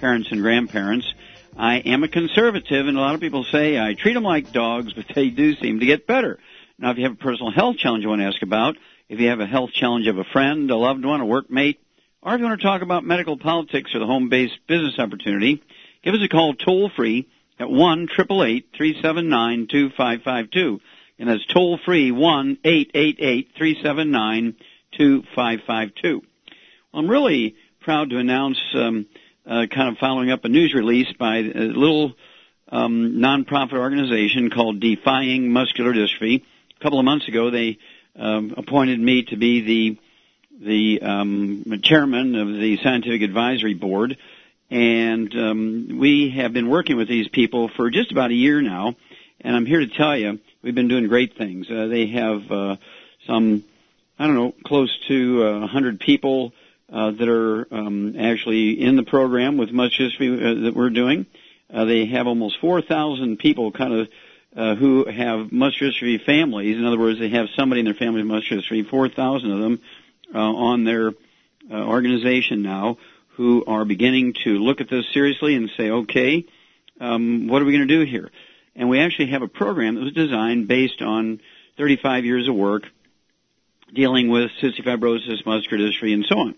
parents and grandparents. I am a conservative, and a lot of people say I treat them like dogs, but they do seem to get better. Now, if you have a personal health challenge you want to ask about, if you have a health challenge of a friend, a loved one, a workmate, or if you want to talk about medical politics or the home-based business opportunity, give us a call toll free at one triple eight three seven nine two five five two, and that's toll free one eight eight eight three seven nine two five five two. I'm really proud to announce. Um, uh, kind of following up a news release by a little um, nonprofit organization called Defying Muscular Dystrophy. A couple of months ago, they um, appointed me to be the the um, chairman of the scientific advisory board, and um, we have been working with these people for just about a year now. And I'm here to tell you, we've been doing great things. Uh, they have uh, some, I don't know, close to uh, 100 people uh, that are um, actually in the program with muscular dystrophy uh, that we're doing. Uh, they have almost 4,000 people kind of uh, who have muscular dystrophy families. In other words, they have somebody in their family with muscular dystrophy, 4,000 of them uh, on their uh, organization now who are beginning to look at this seriously and say, okay, um, what are we going to do here? And we actually have a program that was designed based on 35 years of work dealing with cystic fibrosis, muscular dystrophy, and so on.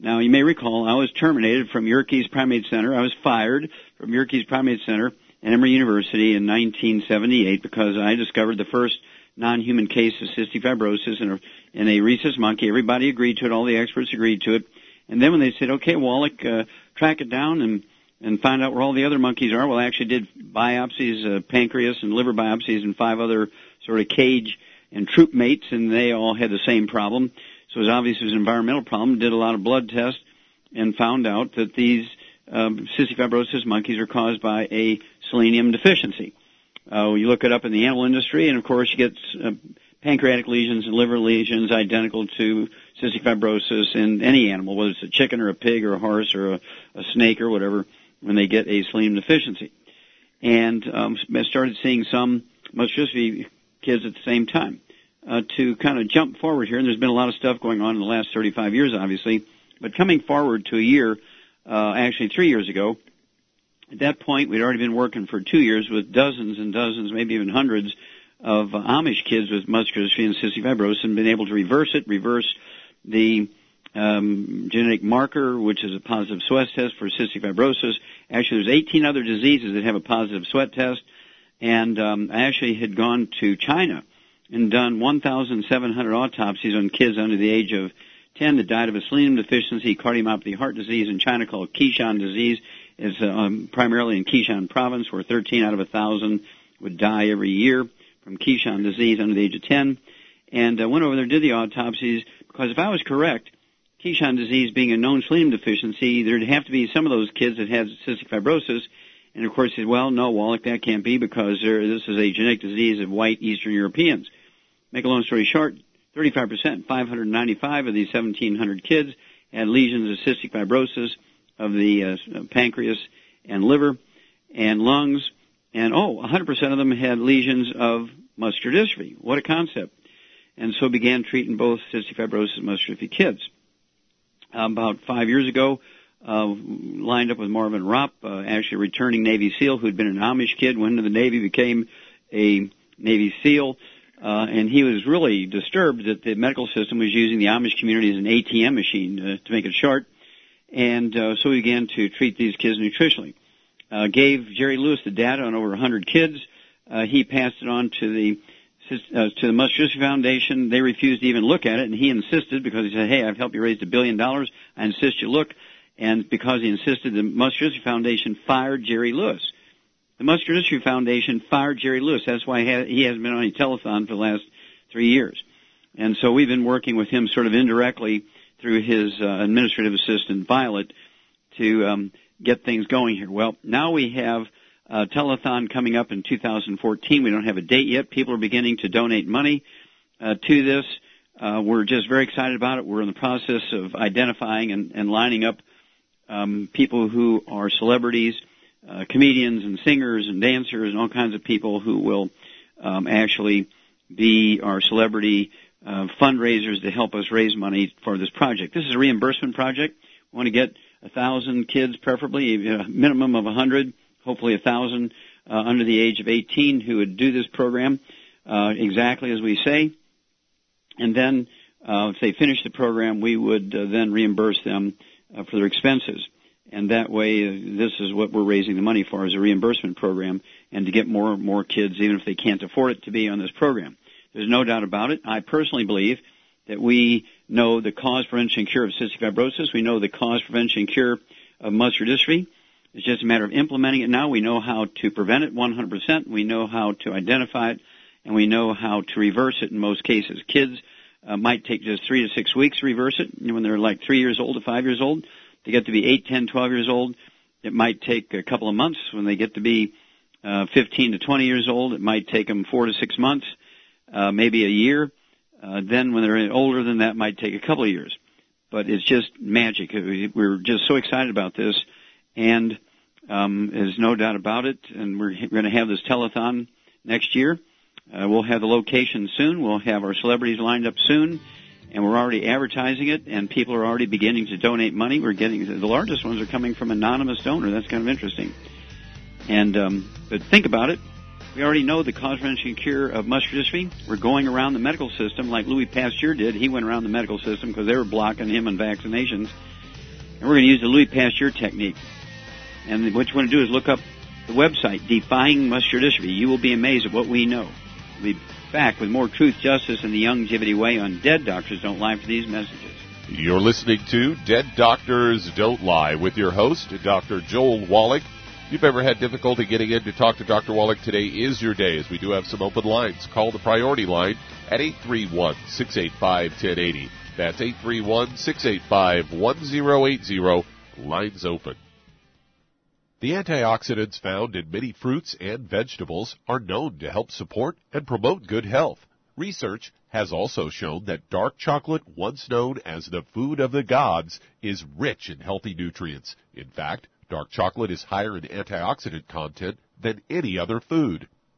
Now, you may recall I was terminated from Yerkes Primate Center. I was fired from Yerkes Primate Center at Emory University in 1978 because I discovered the first non-human case of cystic fibrosis in a, in a rhesus monkey. Everybody agreed to it. All the experts agreed to it. And then when they said, okay, Wallach, uh, track it down and, and find out where all the other monkeys are, well, I actually did biopsies, uh, pancreas and liver biopsies and five other sort of cage and troop mates, and they all had the same problem. So it was obvious it was an environmental problem. Did a lot of blood tests and found out that these um, cystic fibrosis monkeys are caused by a selenium deficiency. Uh, you look it up in the animal industry, and of course you get uh, pancreatic lesions and liver lesions identical to cystic fibrosis in any animal, whether it's a chicken or a pig or a horse or a, a snake or whatever, when they get a selenium deficiency. And um, I started seeing some muscular kids at the same time uh, to kind of jump forward here, and there's been a lot of stuff going on in the last 35 years, obviously, but coming forward to a year, uh, actually three years ago, at that point we'd already been working for two years with dozens and dozens, maybe even hundreds of uh, Amish kids with muscular dystrophy and cystic fibrosis and been able to reverse it, reverse the um, genetic marker, which is a positive sweat test for cystic fibrosis. Actually, there's 18 other diseases that have a positive sweat test, and um, I actually had gone to China and done 1,700 autopsies on kids under the age of 10 that died of a selenium deficiency, cardiomyopathy, heart disease in China called Keshan disease. It's um, primarily in Keshan province where 13 out of 1,000 would die every year from Keshan disease under the age of 10. And I uh, went over there and did the autopsies because if I was correct, Keshan disease being a known selenium deficiency, there'd have to be some of those kids that had cystic fibrosis and of course, he said, well, no, Wallach, that can't be because there, this is a genetic disease of white Eastern Europeans. Make a long story short, 35%, 595 of these 1,700 kids had lesions of cystic fibrosis of the uh, pancreas and liver and lungs, and oh, 100% of them had lesions of muscular dystrophy. What a concept. And so began treating both cystic fibrosis and muscular dystrophy kids. About five years ago, uh, lined up with Marvin Rupp, uh, actually a returning Navy SEAL who'd been an Amish kid, went into the Navy, became a Navy SEAL, and he was really disturbed that the medical system was using the Amish community as an ATM machine, uh, to make it short. and uh, so we began to treat these kids nutritionally. Uh, gave Jerry Lewis the data on over 100 kids. Uh, he passed it on to the uh, to the Muscular Foundation. They refused to even look at it, and he insisted because he said, "Hey, I've helped you raise a billion dollars. I insist you look." And because he insisted, the Muscular Foundation fired Jerry Lewis. The Muscular Dystrophy Foundation fired Jerry Lewis. That's why he hasn't been on any telethon for the last three years. And so we've been working with him sort of indirectly through his uh, administrative assistant Violet to um, get things going here. Well, now we have a telethon coming up in 2014. We don't have a date yet. People are beginning to donate money uh, to this. Uh, we're just very excited about it. We're in the process of identifying and, and lining up um, people who are celebrities, uh, comedians and singers and dancers and all kinds of people who will um, actually be our celebrity uh, fundraisers to help us raise money for this project. This is a reimbursement project. We want to get a thousand kids, preferably a minimum of a hundred, hopefully a thousand uh, under the age of 18 who would do this program uh, exactly as we say. And then, uh, if they finish the program, we would uh, then reimburse them uh, for their expenses. And that way, this is what we're raising the money for, is a reimbursement program, and to get more and more kids, even if they can't afford it, to be on this program. There's no doubt about it. I personally believe that we know the cause, prevention, and cure of cystic fibrosis. We know the cause, prevention, and cure of muscular dystrophy. It's just a matter of implementing it now. We know how to prevent it 100%. We know how to identify it, and we know how to reverse it in most cases. Kids uh, might take just three to six weeks to reverse it. when they're like three years old to five years old, they get to be eight, ten, twelve years old. It might take a couple of months. When they get to be uh, 15 to 20 years old, it might take them four to six months, uh, maybe a year. Uh, then when they're older than that, might take a couple of years. But it's just magic. We're just so excited about this, and um, there's no doubt about it. And we're, we're going to have this telethon next year. Uh, we'll have the location soon. We'll have our celebrities lined up soon, and we're already advertising it. And people are already beginning to donate money. We're getting the largest ones are coming from anonymous donor. That's kind of interesting. And um, but think about it. We already know the cause, prevention, cure of muscular dystrophy. We're going around the medical system like Louis Pasteur did. He went around the medical system because they were blocking him on vaccinations. And we're going to use the Louis Pasteur technique. And what you want to do is look up the website, Defying Muscular Dystrophy. You will be amazed at what we know. Be back with more truth, justice, and the longevity way on Dead Doctors Don't Lie for these messages. You're listening to Dead Doctors Don't Lie with your host, Dr. Joel Wallach. If you've ever had difficulty getting in to talk to Dr. Wallach, today is your day as we do have some open lines. Call the priority line at 831-685-1080. That's 831-685-1080. Lines open. The antioxidants found in many fruits and vegetables are known to help support and promote good health. Research has also shown that dark chocolate, once known as the food of the gods, is rich in healthy nutrients. In fact, Dark chocolate is higher in antioxidant content than any other food.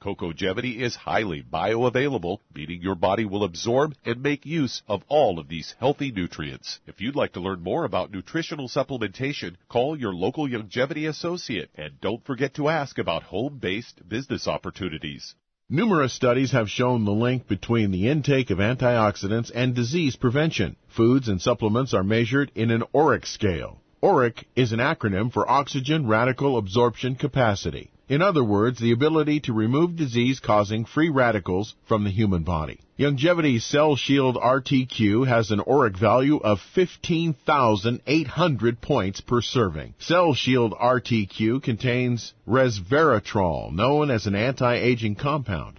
Cocogevity is highly bioavailable, meaning your body will absorb and make use of all of these healthy nutrients. If you'd like to learn more about nutritional supplementation, call your local Youngevity associate and don't forget to ask about home-based business opportunities. Numerous studies have shown the link between the intake of antioxidants and disease prevention. Foods and supplements are measured in an ORAC scale. ORAC is an acronym for Oxygen Radical Absorption Capacity. In other words, the ability to remove disease-causing free radicals from the human body. Youngevity's Cell Shield RTQ has an ORAC value of 15,800 points per serving. Cell Shield RTQ contains resveratrol, known as an anti-aging compound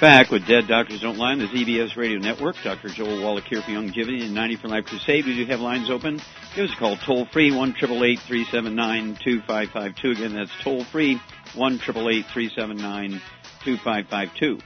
Back with Dead Doctors Don't Lie on the ZBS Radio Network. Dr. Joel Wallach here for Youngevity and 90 for Life Crusade. We do have lines open. Give us a call toll free, 1 379 2552. Again, that's toll free, 1 379 2552.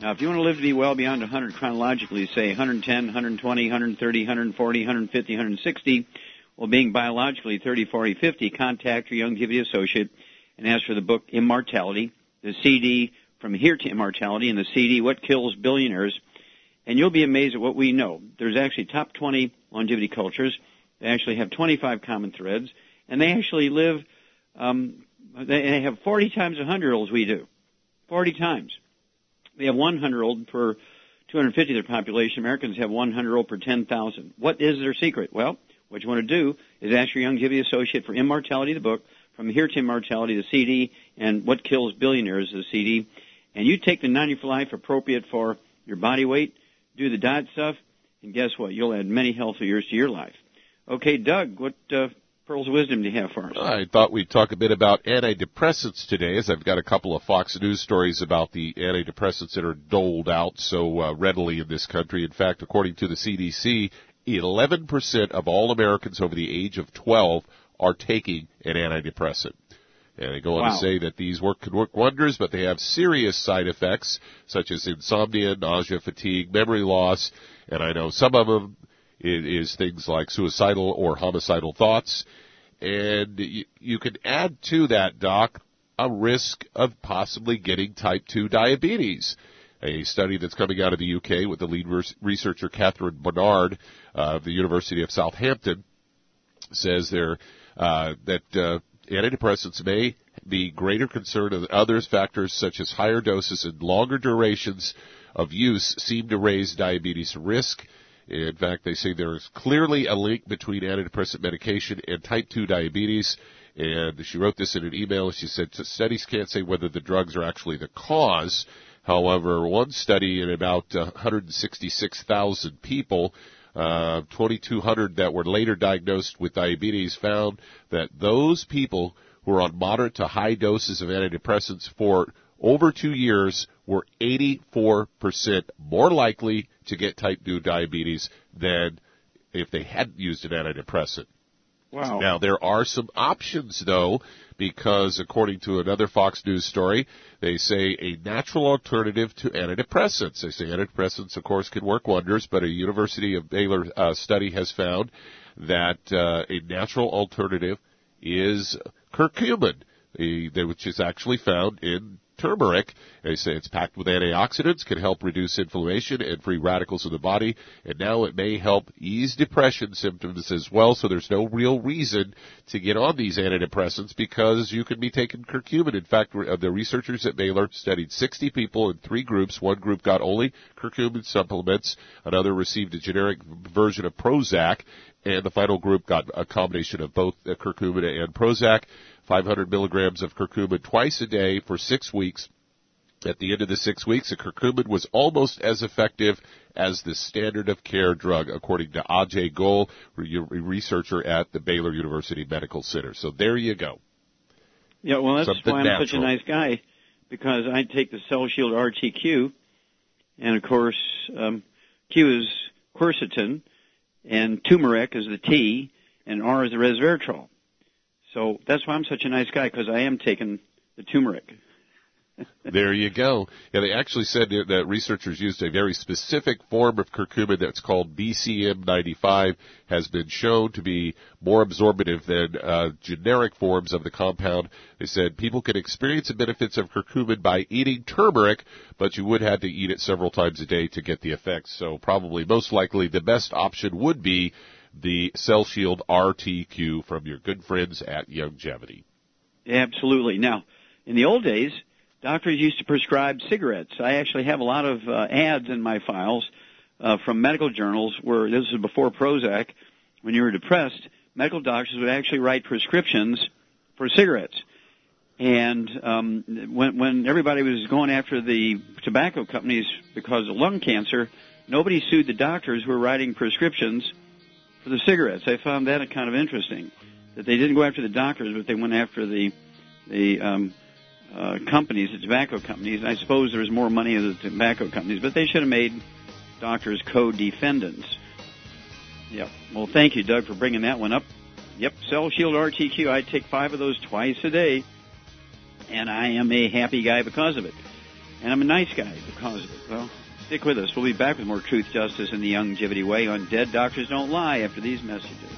Now, if you want to live to be well beyond 100 chronologically, say 110, 120, 130, 140, 150, 160, well, being biologically 30, 40, 50, contact your Youngevity associate and ask for the book Immortality, the CD from Here to Immortality and the CD, What Kills Billionaires. And you'll be amazed at what we know. There's actually top 20 longevity cultures. They actually have 25 common threads, and they actually live, um, they have 40 times 100 year olds we do. 40 times. They have 100 year old per 250 of their population. Americans have 100 year old per 10,000. What is their secret? Well, what you want to do is ask your Youngevity associate for Immortality, the book, from Here to Immortality, the CD, and What Kills Billionaires, the CD, and you take the 90 for life appropriate for your body weight, do the diet stuff, and guess what? You'll add many healthy years to your life. Okay, Doug, what uh, pearls of wisdom do you have for us? I thought we'd talk a bit about antidepressants today, as I've got a couple of Fox News stories about the antidepressants that are doled out so uh, readily in this country. In fact, according to the CDC, 11% of all Americans over the age of 12 are taking an antidepressant. And they go on Wow. to say that these work can work wonders, but they have serious side effects such as insomnia, nausea, fatigue, memory loss, and I know some of them is things like suicidal or homicidal thoughts. And you, you can add to that, Doc, a risk of possibly getting type 2 diabetes. A study that's coming out of the UK with the lead researcher Catherine Barnard uh, of the University of Southampton says there uh, that uh, antidepressants may be greater concern than others. Factors such as higher doses and longer durations of use seem to raise diabetes risk. In fact, they say there is clearly a link between antidepressant medication and type 2 diabetes. And she wrote this in an email. She said studies can't say whether the drugs are actually the cause. However, one study in about uh, 166,000 people uh, 2,200 that were later diagnosed with diabetes found that those people who were on moderate to high doses of antidepressants for over two years were 84% more likely to get type 2 diabetes than if they hadn't used an antidepressant. Wow. Now there are some options though, because according to another Fox News story, they say a natural alternative to antidepressants. They say antidepressants, of course, can work wonders, but a University of Baylor uh, study has found that uh, a natural alternative is curcumin, which is actually found in turmeric. They say it's packed with antioxidants, can help reduce inflammation and free radicals in the body, and now it may help ease depression symptoms as well. So there's no real reason to get on these antidepressants because you can be taking curcumin. In fact, uh, the researchers at Baylor studied 60 people in three groups. One group got only curcumin supplements, another received a generic version of Prozac, and the final group got a combination of both uh, curcumin and Prozac. 500 milligrams of curcumin twice a day for six weeks. At the end of the six weeks, the curcumin was almost as effective as the standard of care drug, according to Ajay Goel, re- researcher at the Baylor University Medical Center. So there you go. Yeah, well, that's Something why I'm such a nice guy because I take the Cell Shield RTQ, and of course, um, Q is quercetin, and turmeric is the T, and R is the resveratrol. So that's why I'm such a nice guy because I am taking the turmeric. There you go. Yeah, they actually said that researchers used a very specific form of curcumin that's called BCM95, has been shown to be more absorbative than uh, generic forms of the compound. They said people can experience the benefits of curcumin by eating turmeric, but you would have to eat it several times a day to get the effects. So probably most likely the best option would be the Cell Shield RTQ from your good friends at Youngevity. Absolutely. Now, in the old days, doctors used to prescribe cigarettes. I actually have a lot of uh, ads in my files uh, from medical journals where this was before Prozac. When you were depressed, medical doctors would actually write prescriptions for cigarettes. And um, when when everybody was going after the tobacco companies because of lung cancer, nobody sued the doctors who were writing prescriptions for the cigarettes. I found that kind of interesting that they didn't go after the doctors, but they went after the the um, uh, companies, the tobacco companies. I suppose there's more money in the tobacco companies, but they should have made doctors co-defendants. Yep. Well, thank you, Doug, for bringing that one up. Yep, Cell Shield RTQ. I take five of those twice a day, and I am a happy guy because of it. And I'm a nice guy because of it. Well, stick with us. We'll be back with more truth, justice, and the longevity way on Dead Doctors Don't Lie after these messages.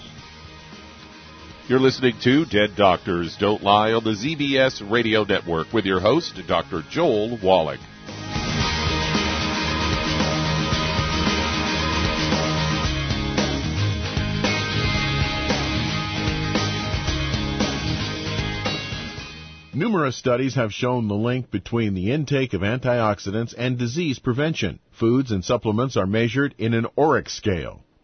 You're listening to Dead Doctors Don't Lie on the ZBS Radio Network with your host, Dr. Joel Wallach. Numerous studies have shown the link between the intake of antioxidants and disease prevention. Foods and supplements are measured in an ORAC scale.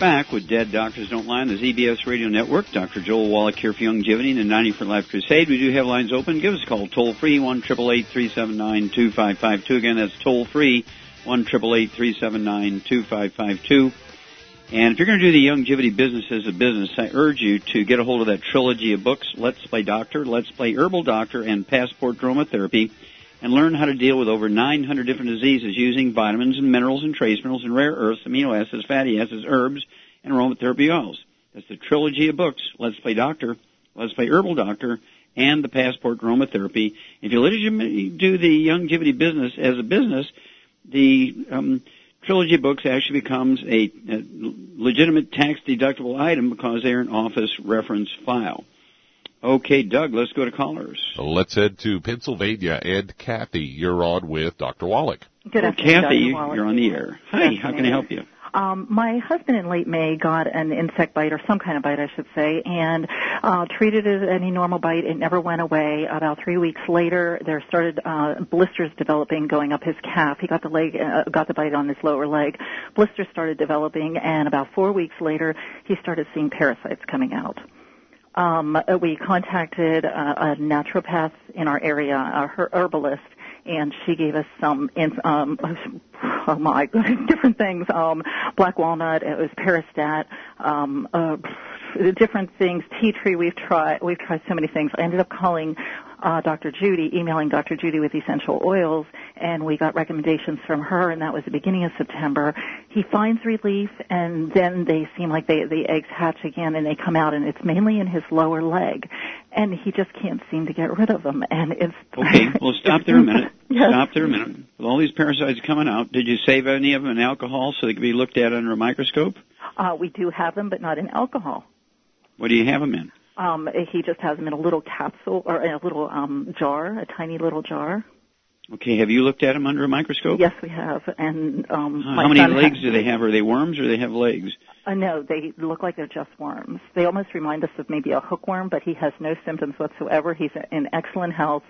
Back with Dead Doctors Don't Lie on the ZBS Radio Network. Dr. Joel Wallach here for Youngevity and the 90 for Life Crusade. We do have lines open. Give us a call toll free one triple eight three seven nine two five five two. Again, that's toll free one triple eight three seven nine two five five two. And if you're going to do the Youngevity business as a business, I urge you to get a hold of that trilogy of books, Let's Play Doctor, Let's Play Herbal Doctor, and Passport Aromatherapy and learn how to deal with over 900 different diseases using vitamins and minerals and trace minerals and rare earths, amino acids, fatty acids, herbs, and aromatherapy oils. That's the trilogy of books, Let's Play Doctor, Let's Play Herbal Doctor, and the Passport Aromatherapy. If you legitimately do the Youngevity business as a business, the um, trilogy books actually becomes a, a legitimate tax deductible item because they're an office reference file. Okay, Doug, let's go to callers. Let's head to Pennsylvania. And Kathy, you're on with Dr. Wallach. Good oh, afternoon, Kathy, Dr. Wallach. you're on the air. Hi, how can I help you? Um, my husband in late May got an insect bite or some kind of bite, I should say, and uh, treated it as any normal bite. It never went away. About three weeks later, there started uh, blisters developing going up his calf. He got the leg, uh, got the bite on his lower leg. Blisters started developing, and about four weeks later, he started seeing parasites coming out. Um, we contacted uh, a naturopath in our area, a herbalist, and she gave us some um oh my different things. Um black walnut it was peristat um uh different things tea tree we've tried we've tried so many things. I ended up calling uh, Dr. Judy, emailing Dr. Judy with essential oils, and we got recommendations from her, and that was the beginning of September. He finds relief, and then they seem like they, the eggs hatch again, and they come out, and it's mainly in his lower leg, and he just can't seem to get rid of them, and it's okay. Well, stop there a minute. yes. Stop there a minute. With all these parasites coming out, did you save any of them in alcohol so they could be looked at under a microscope? Uh, we do have them, but not in alcohol. What do you have them in? Um, he just has them in a little capsule or in a little um, jar, a tiny little jar. Okay, have you looked at them under a microscope? Yes, we have. And um, uh, how many legs has, do they have? Are they worms or do they have legs? Uh, no, they look like they're just worms. They almost remind us of maybe a hookworm, but he has no symptoms whatsoever. He's in excellent health.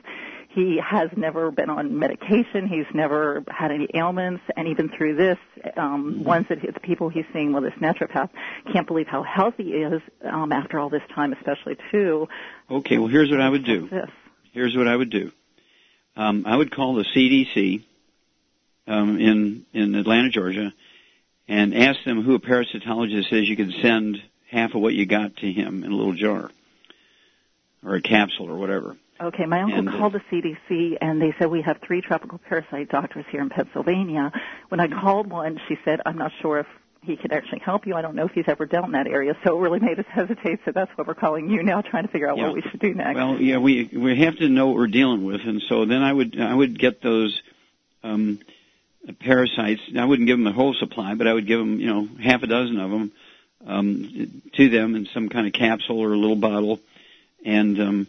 He has never been on medication. He's never had any ailments. And even through this, um, ones that it's people he's seeing with this naturopath can't believe how healthy he is um, after all this time, especially too. Okay, well here's what I would do. This. Here's what I would do. Um, I would call the CDC um, in in Atlanta, Georgia, and ask them who a parasitologist is. You could send half of what you got to him in a little jar or a capsule or whatever. Okay, my uncle and, uh, called the CDC and they said we have three tropical parasite doctors here in Pennsylvania. When I called one, she said, I'm not sure if he could actually help you. I don't know if he's ever dealt in that area, so it really made us hesitate. So that's why we're calling you now, trying to figure out yeah. what we should do next. Well, yeah, we we have to know what we're dealing with, and so then I would I would get those um, parasites. I wouldn't give them the whole supply, but I would give them you know half a dozen of them um, to them in some kind of capsule or a little bottle, and um,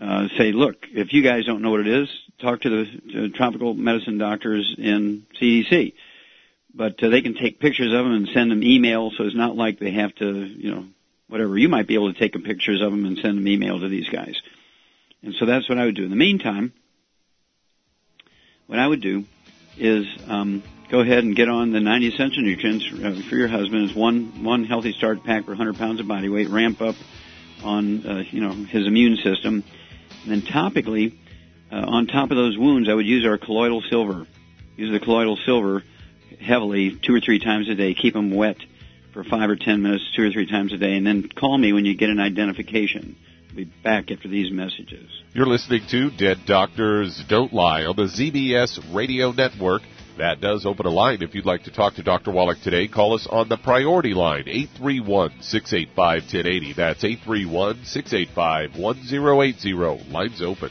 uh, say, look, if you guys don't know what it is, talk to the to tropical medicine doctors in CDC. But uh, they can take pictures of them and send them email, so it's not like they have to, you know, whatever. You might be able to take pictures of them and send them email to these guys. And so that's what I would do. In the meantime, what I would do is um, go ahead and get on the 90 essential nutrients uh, for your husband. It's one one healthy start pack for 100 pounds of body weight. Ramp up on uh, you know his immune system and then topically, uh, on top of those wounds, I would use our colloidal silver. Use the colloidal silver heavily two or three times a day. Keep them wet for five or ten minutes, two or three times a day, and then call me when you get an identification. I'll be back after these messages. You're listening to Dead Doctors Don't Lie on the ZBS Radio Network. That does open a line if you'd like to talk to Dr. Wallach today. Call us on the priority line, 831-685-1080. That's 831-685-1080. Lines open.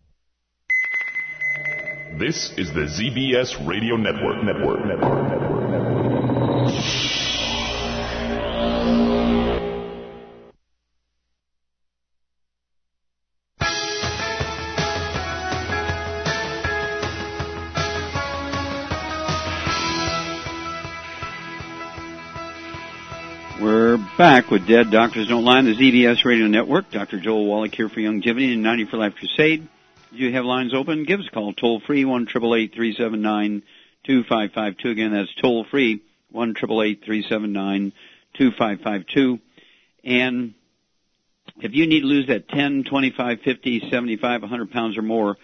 This is the ZBS Radio Network. Network. Network. Network. Network. We're back with Dead Doctors Don't Lie on the ZBS Radio Network. Dr. Joel Wallach here for Youngevity and 90 for Life Crusade. Do you have lines open. Give us a call toll free one triple eight three seven nine two five five two. Again, that's toll free one triple eight three seven nine two five five two. And if you need to lose that 10, 25, 50, 75, 100 pounds or more,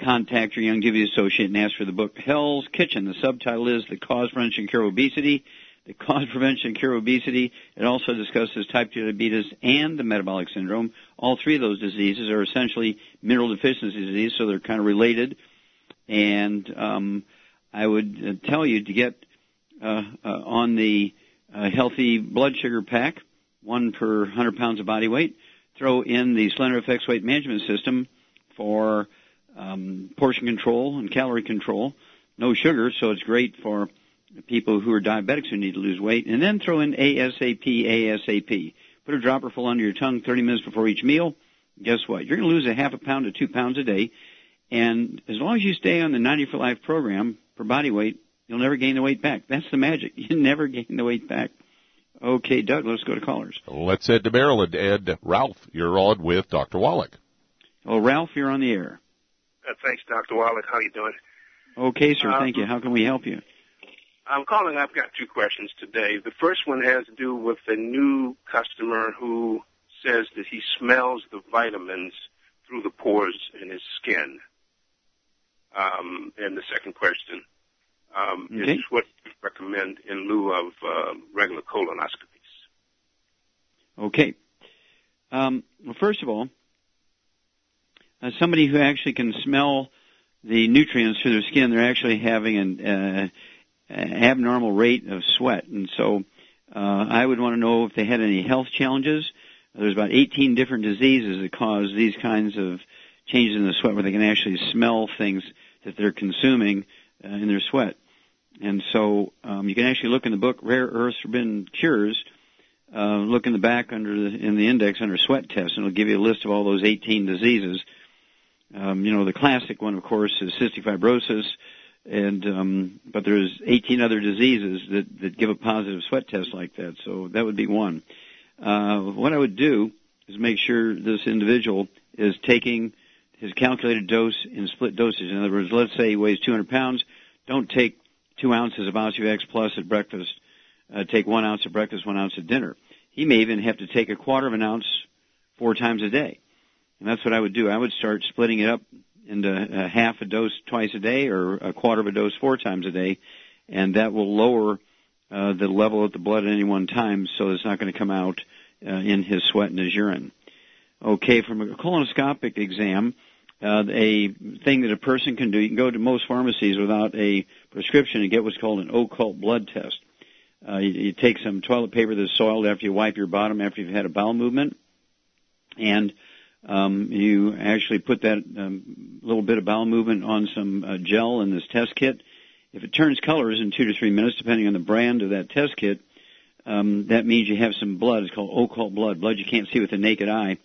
contact your Young Youngevity associate and ask for the book Hell's Kitchen. The subtitle is The Cause, Prevention, Cure Obesity. The cause, prevention, cure obesity. It also discusses type 2 diabetes and the metabolic syndrome. All three of those diseases are essentially mineral deficiency disease, so they're kind of related. And um, I would uh, tell you to get uh, uh, on the uh, healthy blood sugar pack, one per 100 pounds of body weight. Throw in the Slender FX weight management system for um, portion control and calorie control. No sugar, so it's great for people who are diabetics who need to lose weight, and then throw in ASAP, ASAP. Put a dropper full under your tongue 30 minutes before each meal. Guess what? You're going to lose a half a pound to two pounds a day, and as long as you stay on the 90 for Life program for body weight, you'll never gain the weight back. That's the magic. You never gain the weight back. Okay, Doug, let's go to callers. Let's head to Maryland. Ed, Ralph, you're on with Dr. Wallach. Oh, Ralph, you're on the air. Uh, thanks, Dr. Wallach. How you doing? Okay, sir. Uh, thank you. How can we help you? I'm calling. I've got two questions today. The first one has to do with a new customer who says that he smells the vitamins through the pores in his skin. Um, and the second question um, Okay. is what you recommend in lieu of uh, regular colonoscopies. Okay. Um, well, first of all, uh, somebody who actually can smell the nutrients through their skin, they're actually having an uh, abnormal rate of sweat, and so uh, I would want to know if they had any health challenges. There's about 18 different diseases that cause these kinds of changes in the sweat, where they can actually smell things that they're consuming uh, in their sweat. And so um, you can actually look in the book Rare Earths Forbidden Cures. Uh, look in the back under the, in the index under sweat tests, and it'll give you a list of all those 18 diseases. Um, you know, the classic one, of course, is cystic fibrosis, and um, but there's 18 other diseases that that give a positive sweat test like that. So that would be one. Uh, what I would do is make sure this individual is taking his calculated dose in split dosage. In other words, let's say he weighs 200 pounds. Don't take two ounces of Osteox Plus at breakfast. Uh, take one ounce at breakfast, one ounce at dinner. He may even have to take a quarter of an ounce four times a day. And that's what I would do. I would start splitting it up into a half a dose twice a day or a quarter of a dose four times a day, and that will lower uh, the level of the blood at any one time, so it's not going to come out uh, in his sweat and his urine. Okay, from a colonoscopic exam, uh, a thing that a person can do, you can go to most pharmacies without a prescription and get what's called an occult blood test. Uh, you, you take some toilet paper that's soiled after you wipe your bottom after you've had a bowel movement, and um, you actually put that um, little bit of bowel movement on some uh, gel in this test kit. If it turns colors in two to three minutes, depending on the brand of that test kit, um, that means you have some blood. It's called occult blood, blood you can't see with the naked eye.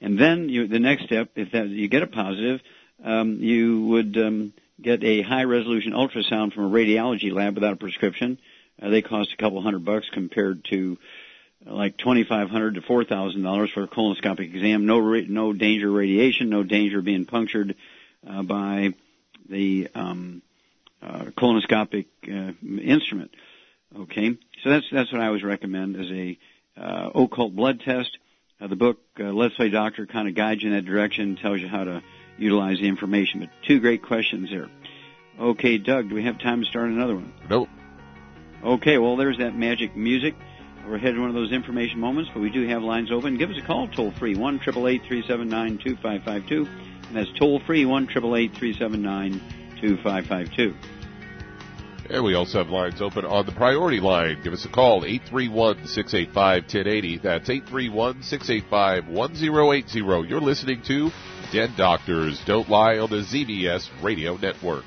And then you, the next step, if that, you get a positive, um, you would um, get a high resolution ultrasound from a radiology lab without a prescription. Uh, they cost a couple hundred bucks compared to like twenty five hundred to four thousand dollars for a colonoscopic exam. No ra- no danger of radiation, no danger of being punctured uh, by the um, uh, colonoscopic uh, instrument. Okay, so that's that's what I always recommend as a uh, occult blood test. Uh, the book uh, Let's Play Doctor kind of guides you in that direction, tells you how to utilize the information. But two great questions there. Okay, Doug, do we have time to start another one? Nope. Okay, well, there's that magic music. We're headed one of those information moments, but we do have lines open. Give us a call toll free, 1 379 2552. And that's toll free, 1 379 2552. And we also have lines open on the priority line. Give us a call, 831-685-1080. That's 831-685-1080. You're listening to Dead Doctors Don't Lie on the ZBS Radio Network.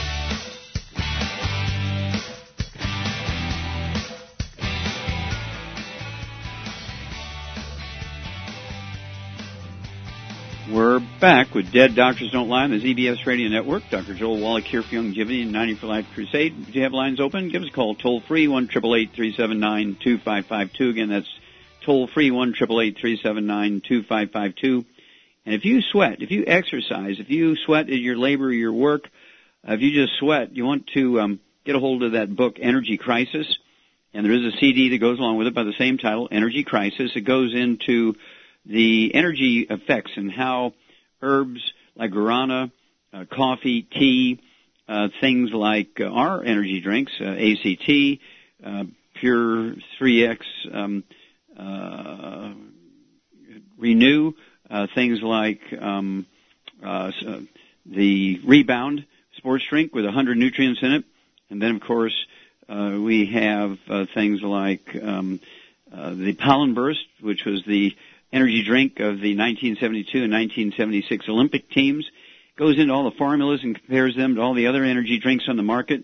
We're back with Dead Doctors Don't Lie on the ZBS Radio Network. Dr. Joel Wallach here for Youngevity and 90 for Life Crusade. If you have lines open, give us a call toll free, 1 379 2552. Again, that's toll free, 1 379 2552. And if you sweat, if you exercise, if you sweat at your labor your work, if you just sweat, you want to um, get a hold of that book, Energy Crisis. And there is a CD that goes along with it by the same title, Energy Crisis. It goes into the energy effects and how herbs like guarana, uh, coffee, tea, uh, things like uh, our energy drinks, uh, ACT, uh, Pure 3X, um, uh, Renew, things like um, the Rebound, sports drink with 100 nutrients in it. And then, of course, uh, we have uh, things like um, uh, the Pollen Burst, which was the energy drink of the 1972 and 1976 Olympic teams. Goes into all the formulas and compares them to all the other energy drinks on the market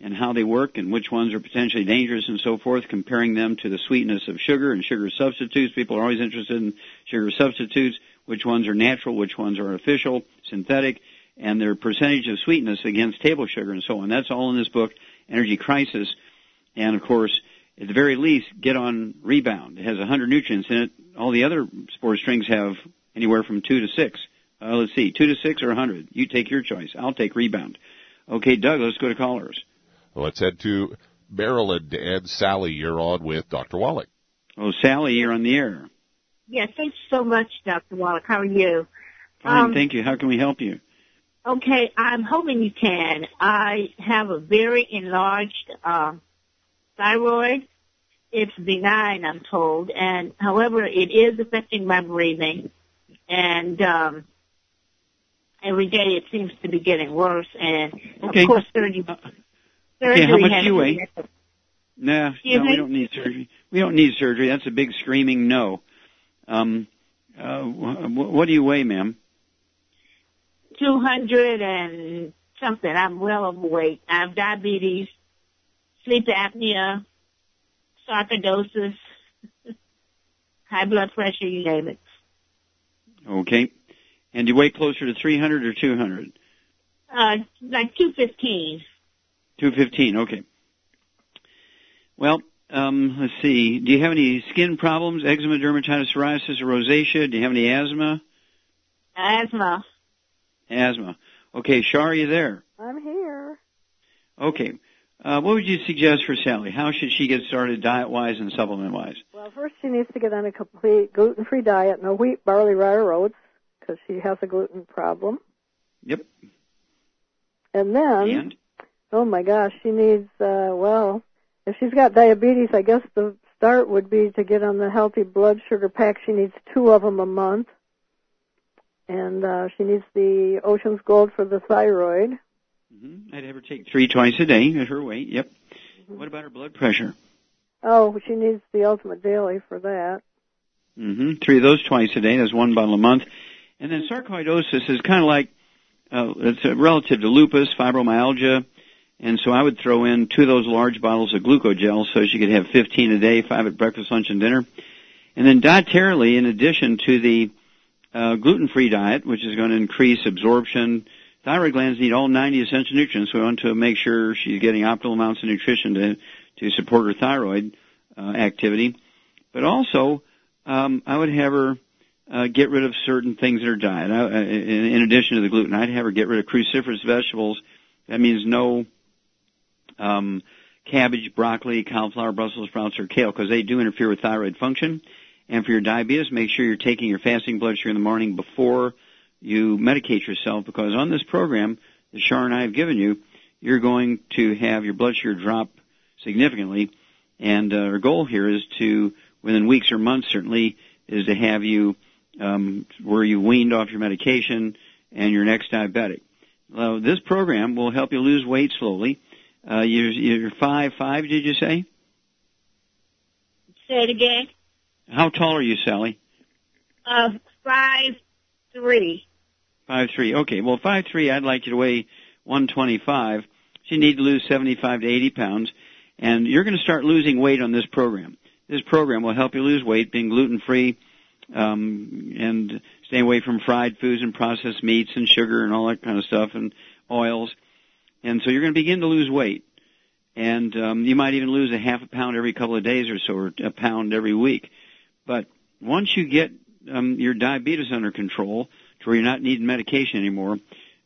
and how they work and which ones are potentially dangerous and so forth, comparing them to the sweetness of sugar and sugar substitutes. People are always interested in sugar substitutes, which ones are natural, which ones are artificial, synthetic, and their percentage of sweetness against table sugar and so on. That's all in this book, Energy Crisis. And of course, at the very least, get on Rebound. It has 100 nutrients in it. All the other sports drinks have anywhere from 2 to 6. Uh, let's see, 2 to 6 or 100. You take your choice. I'll take Rebound. Okay, Doug, let's go to callers. Let's head to Maryland. And Sally, you're on with Dr. Wallach. Oh, Sally, you're on the air. Yes, thanks so much, Dr. Wallach. How are you? Fine, um, thank you. How can we help you? Okay, I'm hoping you can. I have a very enlarged uh, thyroid. It's benign, I'm told, and however, it is affecting my breathing, and um, every day it seems to be getting worse. And okay. of course, surgery. Uh, okay, how much do you weigh? Nah, no, we don't need surgery. We don't need surgery. That's a big screaming no. Um, uh, what do you weigh, ma'am? 200 and something. I'm well overweight. I have diabetes, sleep apnea, sarcoidosis, high blood pressure, you name it. Okay. And do you weigh closer to 300 or 200? Uh, like 215. 215, okay. Well, um, let's see. Do you have any skin problems, eczema, dermatitis, psoriasis, or rosacea? Do you have any asthma? Asthma. Asthma. Okay, Shar, are you there? I'm here. Okay. Uh, what would you suggest for Sally? How should she get started diet-wise and supplement-wise? Well, first she needs to get on a complete gluten-free diet, no wheat, barley, rye, or oats, because she has a gluten problem. Yep. And then, and? oh my gosh, she needs, uh, well, if she's got diabetes, I guess the start would be to get on the healthy blood sugar pack. She needs two of them a month. And uh, she needs the Ocean's Gold for the thyroid. Mm-hmm. I'd have her take three twice a day at her weight. Yep. Mm-hmm. What about her blood pressure? Oh, she needs the Ultimate Daily for that. Mm-hmm. Three of those twice a day. That's one bottle a month. And then sarcoidosis is kind of like uh, it's relative to lupus, fibromyalgia, and so I would throw in two of those large bottles of glucogel so she could have 15 a day, five at breakfast, lunch, and dinner. And then dietarily, in addition to the uh, gluten-free diet, which is going to increase absorption, thyroid glands need all 90 essential nutrients. So we want to make sure she's getting optimal amounts of nutrition to to support her thyroid uh, activity. But also, um, I would have her uh, get rid of certain things in her diet. I, in, in addition to the gluten, I'd have her get rid of cruciferous vegetables. That means no um, cabbage, broccoli, cauliflower, Brussels sprouts, or kale because they do interfere with thyroid function. And for your diabetes, make sure you're taking your fasting blood sugar in the morning before you medicate yourself because on this program that Shar and I have given you, you're going to have your blood sugar drop significantly. And uh, our goal here is to, within weeks or months certainly, is to have you um, where you weaned off your medication and you're next diabetic. Uh, this program will help you lose weight slowly uh, you're, you're five five, did you say? Say it again. How tall are you, Sally? Uh, five three. Five three. Okay. Well, five three. I'd like you to weigh one twenty five. So you need to lose seventy five to eighty pounds, and you're going to start losing weight on this program. This program will help you lose weight, being gluten free, um, and staying away from fried foods and processed meats and sugar and all that kind of stuff and oils. And so you're going to begin to lose weight. And um, you might even lose a half a pound every couple of days or so, or a pound every week. But once you get um, your diabetes under control, to where you're not needing medication anymore,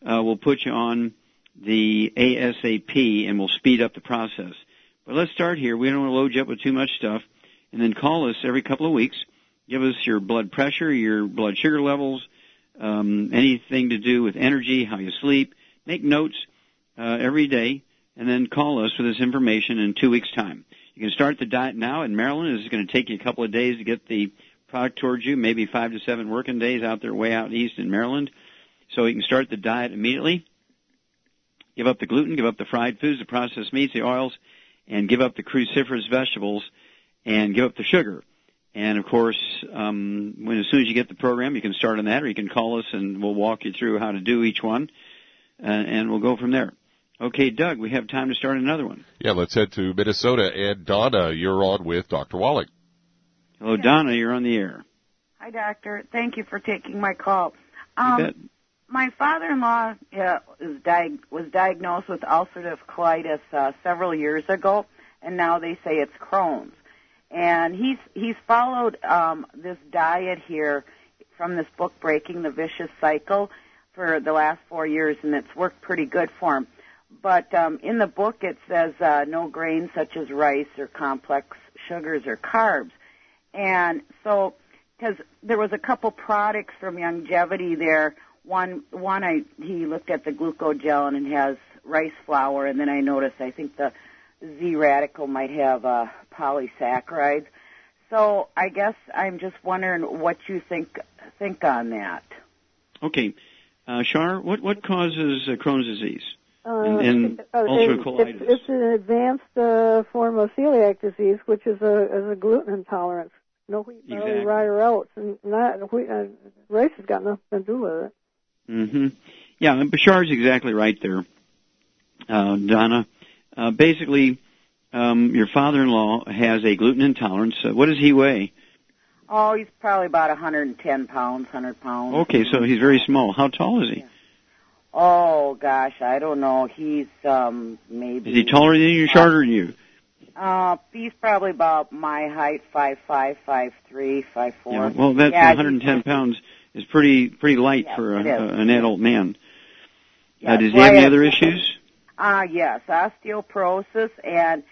uh, we'll put you on the ASAP and we'll speed up the process. But let's start here. We don't want to load you up with too much stuff. And then call us every couple of weeks. Give us your blood pressure, your blood sugar levels, um, anything to do with energy, how you sleep. Make notes uh, every day, and then call us for this information in two weeks' time. You can start the diet now in Maryland. It's going to take you a couple of days to get the product towards you, maybe five to seven working days out there way out east in Maryland. So you can start the diet immediately. give up the gluten, give up the fried foods, the processed meats, the oils, and give up the cruciferous vegetables, and give up the sugar. And of course, um, when as soon as you get the program, you can start on that, or you can call us and we'll walk you through how to do each one, uh, and we'll go from there. Okay, Doug, we have time to start another one. Yeah, let's head to Minnesota. And Donna, you're on with Dr. Wallach. Hello, Donna, you're on the air. Hi, doctor. Thank you for taking my call. Um, my father-in-law uh, is di- was diagnosed with ulcerative colitis uh, several years ago, and now they say it's Crohn's. And he's he's followed um, this diet here from this book, Breaking the Vicious Cycle, for the last four years, and it's worked pretty good for him. But um, in the book, it says uh, no grains such as rice or complex sugars or carbs. And so, because there was a couple products from Youngevity there. One, one I he looked at the glucogel and it has rice flour, and then I noticed I think the Z radical might have uh, polysaccharides. So I guess I'm just wondering what you think think on that. Okay, uh, Shar, what what causes uh, Crohn's disease? Uh, and uh, ulcerative colitis. It's, it's an advanced uh, form of celiac disease, which is a, is a gluten intolerance. No wheat, barley, Exactly. rye, or oats, and not wheat, uh, rice has got nothing to do with it. Mm-hmm. Yeah, and Bashar's exactly right there, uh, Donna. Uh, basically, um, your father-in-law has a gluten intolerance. Uh, what does he weigh? Oh, he's probably about 110 pounds, 100 pounds. Okay, so he's very small. How tall is he? Oh gosh, I don't know. He's um maybe. Is he taller than you, shorter than you? Uh, he's probably about my height, five five, five three, five four. Yeah, well, that's yeah, 110 pounds is pretty pretty light Yes, for a, a, an adult man. Yeah, uh, does he well, have any other issues? Ah, yes, osteoporosis, and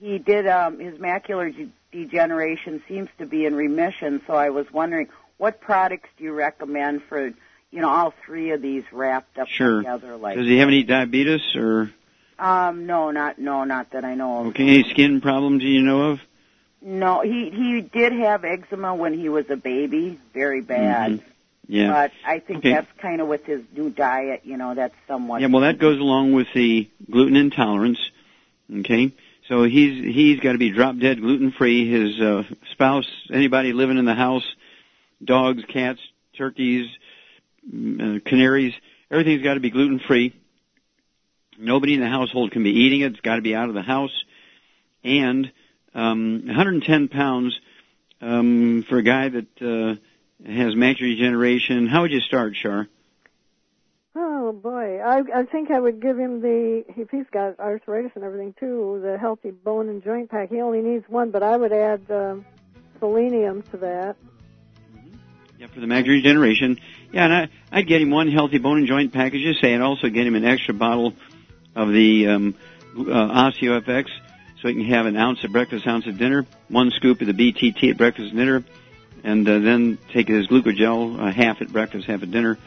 he did um his macular de- degeneration seems to be in remission. So I was wondering, what products do you recommend for you know all three of these wrapped up Sure. together? Like, Does he have any diabetes or um, no, not no, not that I know of. okay any skin problems do you know of? No, he he did have eczema when he was a baby, very bad. Mhm. Yeah. But I think Okay. that's kind of with his new diet, you know, that's somewhat. Yeah, well, that goes along with the gluten intolerance. Okay, so he's he's got to be drop dead gluten free. His uh, spouse, anybody living in the house, dogs, cats, turkeys, mm, uh, canaries, everything's got to be gluten free. Nobody in the household can be eating it. It's got to be out of the house. And um, 110 pounds um, for a guy that uh, has macular degeneration. How would you start, Shar? Oh boy, I I think I would give him the if he's got arthritis and everything too, the healthy bone and joint pack. He only needs one, but I would add um, selenium to that. Yeah, for the macular degeneration. Yeah, and I, I'd get him one healthy bone and joint package, just say, and also get him an extra bottle of the um, uh, OsteoFX, so you can have an ounce at breakfast, ounce at dinner, one scoop of the BTT at breakfast and dinner, and uh, then take his glucogel, uh, half at breakfast, half at dinner,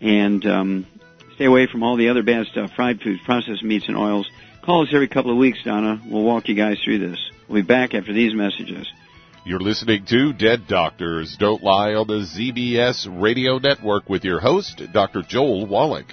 and um, stay away from all the other bad stuff, fried foods, processed meats, and oils. Call us every couple of weeks, Donna. We'll walk you guys through this. We'll be back after these messages. You're listening to Dead Doctors Don't Lie on the ZBS Radio Network with your host, Dr. Joel Wallach.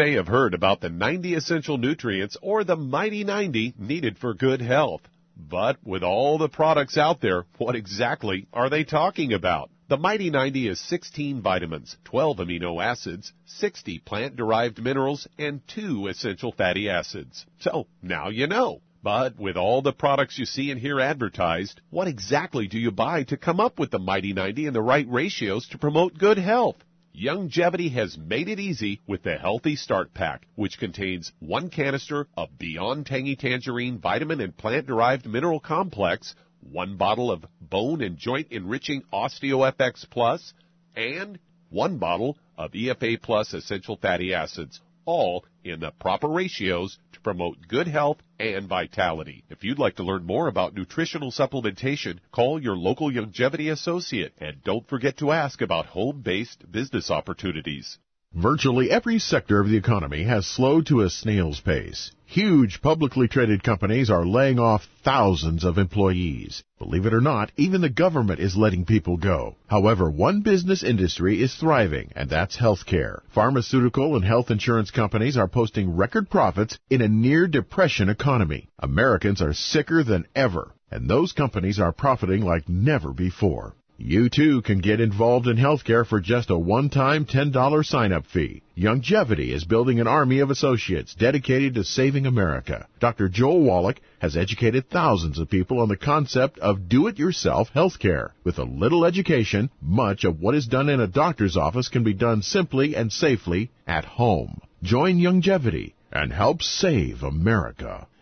May have heard about the 90 essential nutrients or the Mighty 90 needed for good health. But with all the products out there, what exactly are they talking about? The Mighty 90 is 16 vitamins, 12 amino acids, 60 plant-derived minerals, and 2 essential fatty acids. So, now you know. But with all the products you see and hear advertised, what exactly do you buy to come up with the Mighty 90 and the right ratios to promote good health? Youngevity has made it easy with the Healthy Start Pack, which contains one canister of Beyond Tangy Tangerine Vitamin and Plant Derived Mineral Complex, one bottle of Bone and Joint Enriching OsteoFX Plus, and one bottle of EFA Plus Essential Fatty Acids, all in the proper ratios to promote good health and vitality. If you'd like to learn more about nutritional supplementation, call your local Youngevity associate and don't forget to ask about home-based business opportunities. Virtually every sector of the economy has slowed to a snail's pace. Huge publicly traded companies are laying off thousands of employees. Believe it or not, even the government is letting people go. However, one business industry is thriving, and that's healthcare. Pharmaceutical and health insurance companies are posting record profits in a near depression economy. Americans are sicker than ever, and those companies are profiting like never before. You too can get involved in healthcare for just a one-time $10 sign-up fee. Youngevity is building an army of associates dedicated to saving America. Dr. Joel Wallach has educated thousands of people on the concept of do-it-yourself healthcare. With a little education, much of what is done in a doctor's office can be done simply and safely at home. Join Youngevity and help save America.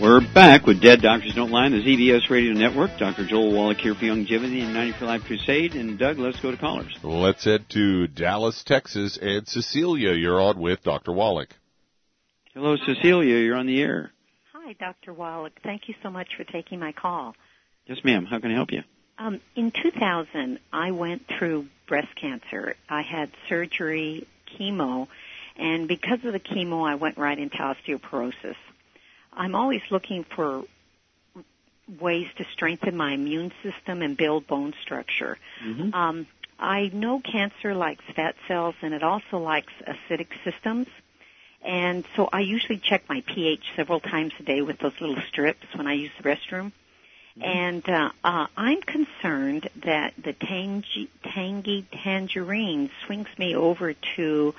We're back with Dead Doctors Don't Lie on the ZBS Radio Network. Dr. Joel Wallach here for Youngevity and 90 for Life Crusade. And Doug, let's go to callers. Let's head to Dallas, Texas. And Cecilia, you're on with Dr. Wallach. Hello, Cecilia. You're on the air. Hi, Dr. Wallach. Thank you so much for taking my call. Yes, ma'am. How can I help you? Um, in 2000, I went through breast cancer. I had surgery, chemo, and because of the chemo, I went right into osteoporosis. I'm always looking for ways to strengthen my immune system and build bone structure. Mm-hmm. Um, I know cancer likes fat cells and it also likes acidic systems. And so I usually check my pH several times a day with those little strips when I use the restroom. Mm-hmm. And uh, uh, I'm concerned that the tangy, tangy tangerine swings me over to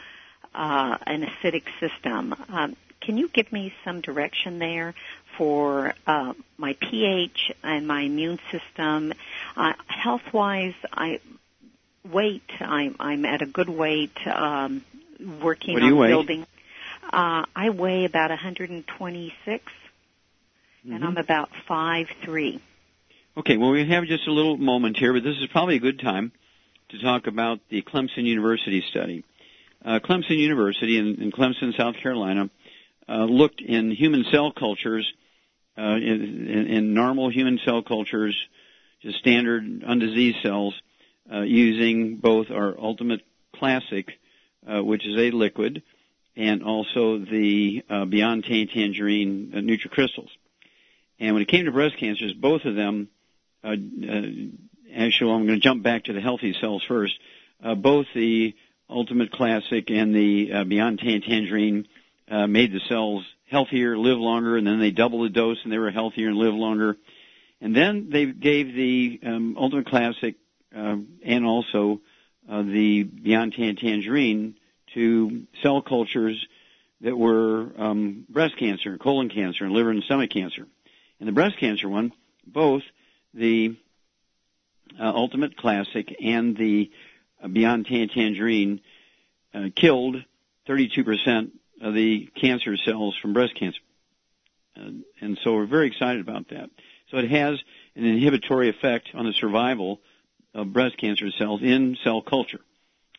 uh, an acidic system. Um, can you give me some direction there for uh, my pH and my immune system? Uh, health-wise, I weight. I'm I'm at a good weight. Um, working What do you on weigh? building. Uh, I weigh about 126, and Mhm. I'm about five three. Okay, well, we have just a little moment here, but this is probably a good time to talk about the Clemson University study. Uh, Clemson University in, in Clemson, South Carolina, looked in human cell cultures, uh, in, in, in normal human cell cultures, just standard undiseased cells, uh, using both our Ultimate Classic, uh, which is a liquid, and also the uh, Beyond Tan- Tangerine uh, NutriCrystals. And when it came to breast cancers, both of them, uh, uh, actually, I'm going to jump back to the healthy cells first. Uh, both the Ultimate Classic and the uh, Beyond Tan- Tangerine uh, made the cells healthier, live longer, and then they doubled the dose and they were healthier and live longer. And then they gave the um, Ultimate Classic uh, and also uh, the Beyond Tan- Tangerine to cell cultures that were um, breast cancer, colon cancer, and liver and stomach cancer. And the breast cancer one, both the uh, Ultimate Classic and the uh, Beyond Tan- Tangerine uh, killed 32% of the cancer cells from breast cancer. Uh, and so we're very excited about that. So it has an inhibitory effect on the survival of breast cancer cells in cell culture.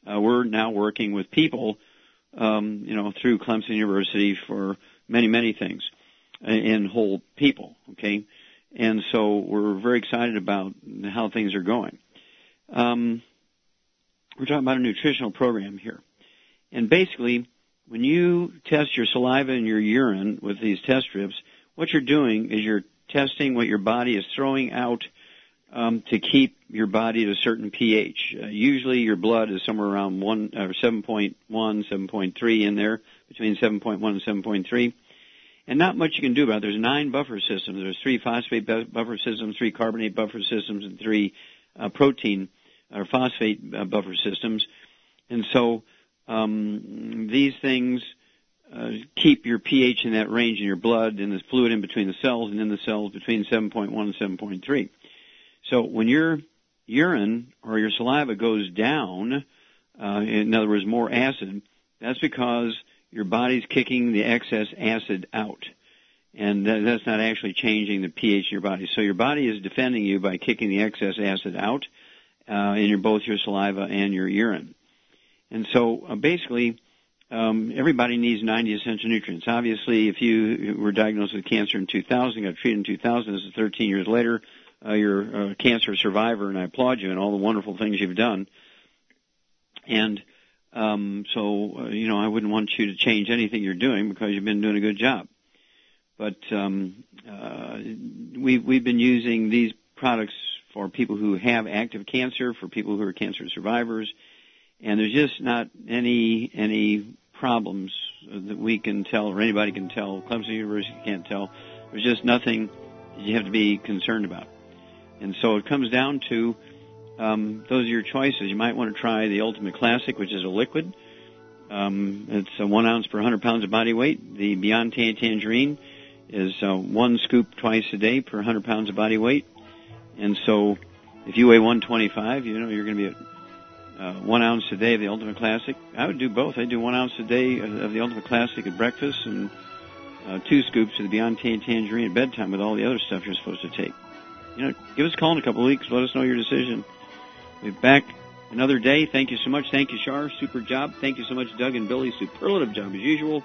Uh, we're now working with people, um, you know, through Clemson University for many, many things uh, in whole people. Okay, And so we're very excited about how things are going. Um, we're talking about a nutritional program here. And basically, when you test your saliva and your urine with these test strips, what you're doing is you're testing what your body is throwing out um, to keep your body at a certain pH. Uh, usually, your blood is somewhere around one or 7.1, 7.3 in there, between 7.1 and 7.3. And not much you can do about it. There's nine buffer systems. There's three phosphate buffer systems, three carbonate buffer systems, and three uh, protein or phosphate uh, buffer systems. And so um, these things uh, keep your pH in that range in your blood and the fluid in between the cells and in the cells between 7.1 and 7.3. So when your urine or your saliva goes down, uh, in other words, more acid, that's because your body's kicking the excess acid out. And that's not actually changing the pH in your body. So your body is defending you by kicking the excess acid out uh, in your, both your saliva and your urine. And so uh, basically, um, everybody needs 90 essential nutrients. Obviously, if you were diagnosed with cancer in 2000, got treated in 2000, this is 13 years later, uh, you're a cancer survivor, and I applaud you and all the wonderful things you've done. And um, so, uh, you know, I wouldn't want you to change anything you're doing because you've been doing a good job. But um, uh, we've we've been using these products for people who have active cancer, for people who are cancer survivors, and there's just not any any problems that we can tell or anybody can tell. Clemson University can't tell. There's just nothing you have to be concerned about. And so it comes down to um, those are your choices. You might want to try the Ultimate Classic, which is a liquid. Um, it's a one ounce per 100 pounds of body weight. The Beyond Tan Tangerine is uh, one scoop twice a day per 100 pounds of body weight. And so, if you weigh 125, you know you're going to be at uh, one ounce a day of the Ultimate Classic. I would do both. I'd do one ounce a day of the Ultimate Classic at breakfast and uh, two scoops of the Beyond Tangerine at bedtime with all the other stuff you're supposed to take. You know, give us a call in a couple of weeks. Let us know your decision. We'll be back another day. Thank you so much. Thank you, Shar. Super job. Thank you so much, Doug and Billy. Superlative job as usual.